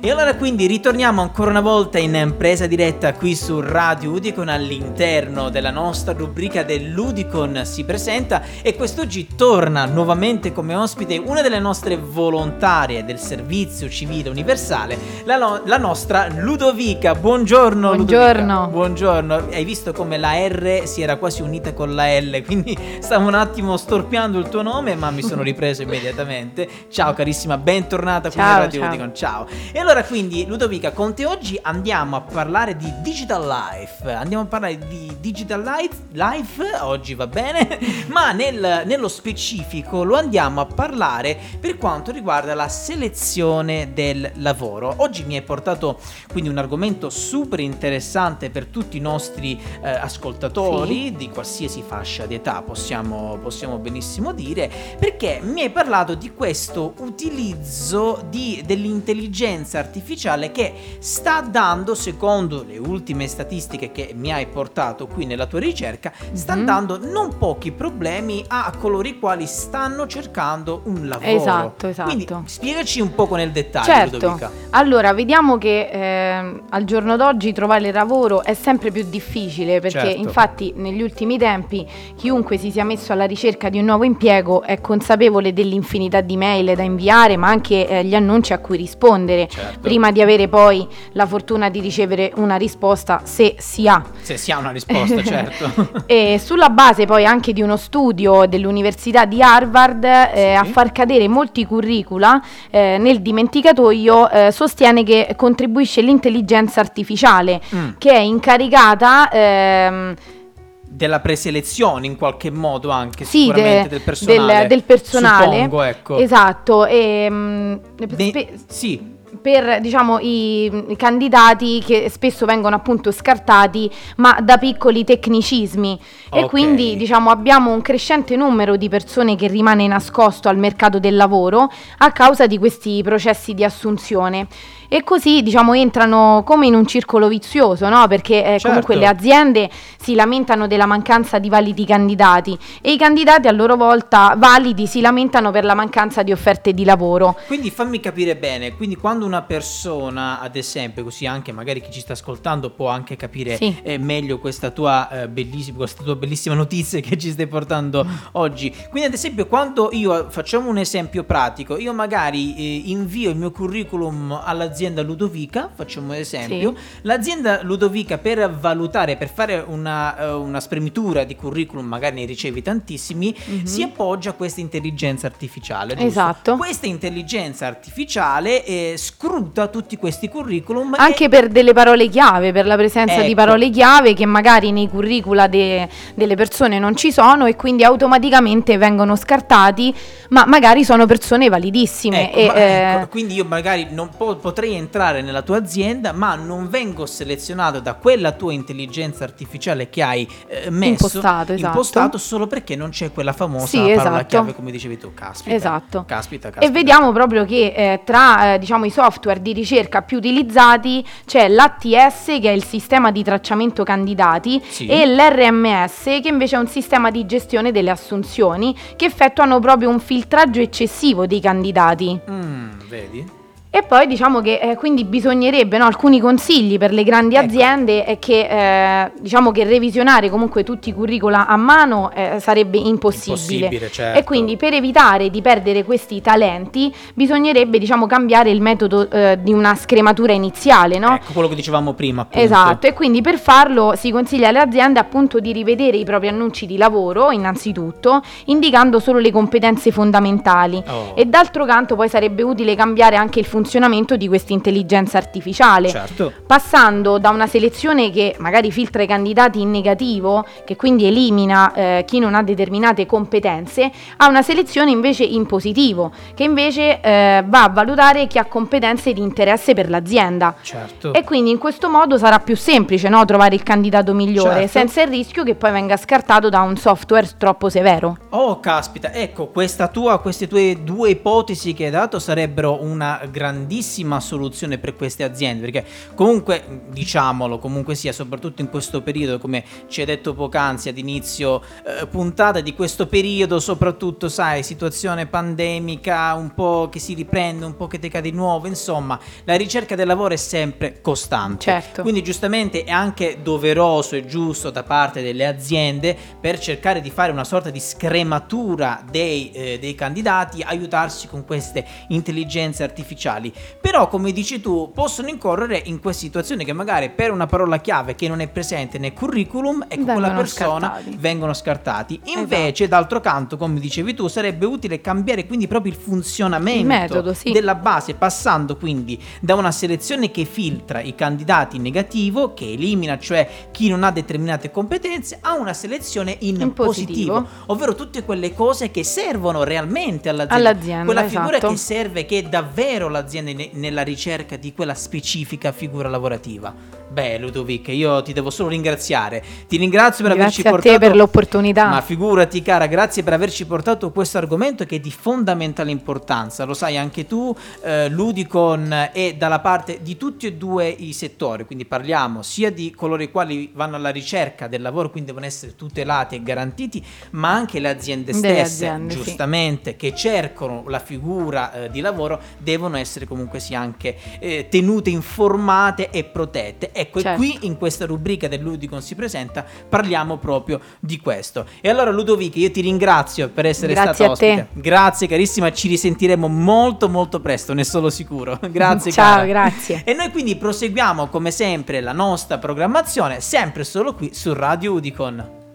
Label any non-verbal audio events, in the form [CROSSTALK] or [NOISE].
E allora quindi ritorniamo ancora una volta in presa diretta qui su Radio Udicon all'interno della nostra rubrica dell'Udicon si presenta e quest'oggi torna nuovamente come ospite una delle nostre volontarie del servizio civile universale, la, no- la nostra Ludovica. Buongiorno Buongiorno. Ludovica. Buongiorno. Hai visto come la R si era quasi unita con la L, quindi stavo un attimo storpiando il tuo nome ma mi sono [LAUGHS] ripreso immediatamente. Ciao carissima, bentornata qui Ciao, a Radio ciao. Udicon. Ciao. E allora quindi Ludovica, con te oggi andiamo a parlare di Digital Life. Andiamo a parlare di Digital Life, life oggi va bene, [LAUGHS] ma nel- nello specifico lo andiamo a parlare per quanto riguarda la selezione del lavoro. Oggi mi hai portato quindi un argomento super interessante per tutti i nostri eh, ascoltatori di qualsiasi fascia di età, possiamo, possiamo benissimo dire, perché mi hai parlato di questo utilizzo di- dell'intelligenza artificiale che sta dando, secondo le ultime statistiche che mi hai portato qui nella tua ricerca, sta Mhm. dando non pochi problemi a coloro i quali stanno cercando un lavoro. Esatto, esatto. Quindi spiegaci un poco nel dettaglio, Certo. Ludovica. Allora, vediamo che ehm, al giorno d'oggi trovare lavoro è sempre più difficile perché Certo. infatti negli ultimi tempi chiunque si sia messo alla ricerca di un nuovo impiego è consapevole dell'infinità di mail da inviare, ma anche eh, gli annunci a cui rispondere. Certo. Prima di avere poi la fortuna di ricevere una risposta, se si ha. Se si ha una risposta, [LAUGHS] certo. E sulla base poi anche di uno studio dell'Università di Harvard eh, Sì. a far cadere molti curricula eh, nel dimenticatoio eh, sostiene che contribuisce l'intelligenza artificiale Mm. che è incaricata ehm, Della preselezione in qualche modo anche sì, sicuramente de- del personale. del, del personale Suppongo, ecco. esatto ehm, De- spe- sì, per diciamo i, i candidati che spesso vengono appunto scartati ma da piccoli tecnicismi e Ok. quindi diciamo abbiamo un crescente numero di persone che rimane nascosto al mercato del lavoro a causa di questi processi di assunzione e così diciamo entrano come in un circolo vizioso no? perché eh, comunque Certo. le aziende si lamentano della mancanza di validi candidati e i candidati a loro volta validi si lamentano per la mancanza di offerte di lavoro Quindi fammi capire bene, quindi quando una persona, ad esempio, così anche magari chi ci sta ascoltando può anche capire Sì. eh, meglio questa tua, eh, bellissima, questa tua bellissima notizia che ci stai portando oggi. Quindi ad esempio quando io, facciamo un esempio pratico, io magari eh, invio il mio curriculum all'azienda Ludovica, facciamo un esempio, l'azienda Ludovica per valutare, per fare una, eh, una spremitura di curriculum, magari ne ricevi tantissimi, Mhm. si appoggia a questa intelligenza artificiale. giusto? Esatto. Questa intelligenza artificiale eh, scruta tutti questi curriculum. Anche e- per delle parole chiave, per la presenza di Ecco. parole chiave che magari nei curricula de- delle persone non ci sono e quindi automaticamente vengono scartati, ma magari sono persone validissime. Ecco, e, ma- eh, ecco, quindi io magari non po- potrei entrare nella tua azienda, ma non vengo selezionato da quella tua intelligenza artificiale che hai eh, messo Impostato, esatto. impostato solo perché non c'è quella famosa Sì, parola esatto. chiave, come dicevi tu. Caspita, Esatto. caspita, caspita. E vediamo proprio che eh, tra eh, diciamo, i software di ricerca più utilizzati c'è l'ATS che è il sistema di tracciamento candidati Sì. e l'RMS che invece è un sistema di gestione delle assunzioni che effettuano proprio un filtraggio eccessivo dei candidati. Mm, vedi? E poi diciamo che eh, quindi bisognerebbe no, alcuni consigli per le grandi Ecco. aziende è che eh, diciamo che revisionare comunque tutti i curricula a mano eh, sarebbe impossibile. Impossibile, certo. E quindi per evitare di perdere questi talenti bisognerebbe diciamo cambiare il metodo eh, di una scrematura iniziale, no? Ecco quello che dicevamo prima, appunto. Esatto, e quindi per farlo si consiglia alle aziende appunto di rivedere i propri annunci di lavoro, innanzitutto, indicando solo le competenze fondamentali. Oh. E d'altro canto poi sarebbe utile cambiare anche il funzionamento di questa intelligenza artificiale. Certo. Passando da una selezione che magari filtra i candidati in negativo, che quindi elimina eh, chi non ha determinate competenze, a una selezione invece in positivo, che invece eh, va a valutare chi ha competenze di interesse per l'azienda. Certo. E quindi in questo modo sarà più semplice no, trovare il candidato migliore, Certo. senza il rischio che poi venga scartato da un software troppo severo. Oh, caspita, ecco, questa tua, queste tue due ipotesi che hai dato sarebbero una grandissima soluzione per queste aziende, perché comunque, diciamolo, comunque sia, soprattutto in questo periodo, come ci hai detto poc'anzi ad inizio eh, puntata di questo periodo, soprattutto, sai, situazione pandemica, un po' che si riprende, un po' che decade di nuovo, insomma, la ricerca del lavoro è sempre costante. Certo. Quindi giustamente è anche doveroso e giusto da parte delle aziende per cercare di fare una sorta di scrematura dei, eh, dei candidati, aiutarsi con queste intelligenze artificiali. Però, come dici tu, possono incorrere in queste situazioni che magari per una parola chiave che non è presente nel curriculum, ecco Vengono quella persona scartati. vengono scartati. Invece, d'altro canto, come dicevi tu, sarebbe utile cambiare quindi proprio il funzionamento Il metodo, sì. della base, passando quindi da una selezione che filtra i candidati in negativo, che elimina cioè chi non ha determinate competenze, a una selezione in, In positivo, positivo. ovvero tutte quelle cose che servono realmente all'azienda. All'azienda, quella figura esatto. che serve, che è davvero l'azienda ne- nella ricerca di quella specifica figura lavorativa. Beh, Ludovic, io ti devo solo ringraziare. Ti ringrazio per averci Grazie a portato te per l'opportunità. ma figurati cara, grazie per averci portato questo argomento che è di fondamentale importanza. Lo sai anche tu, eh, Ludicon è dalla parte di tutti e due i settori, quindi parliamo sia di coloro i quali vanno alla ricerca del lavoro, quindi devono essere tutelati e garantiti, ma anche le aziende stesse, aziende, sì. giustamente, che cercano la figura eh, di lavoro, devono essere comunque sia anche eh, tenute informate e protette. Ecco, Certo. e qui in questa rubrica del Ludicon si presenta parliamo proprio di questo. E allora Ludovic, io ti ringrazio per essere Grazie stata a te. ospite. Grazie carissima, ci risentiremo molto molto presto, ne sono sicuro. [LAUGHS] Grazie Ciao, cara. grazie. E noi quindi proseguiamo come sempre la nostra programmazione, sempre solo qui su Radio Udicon.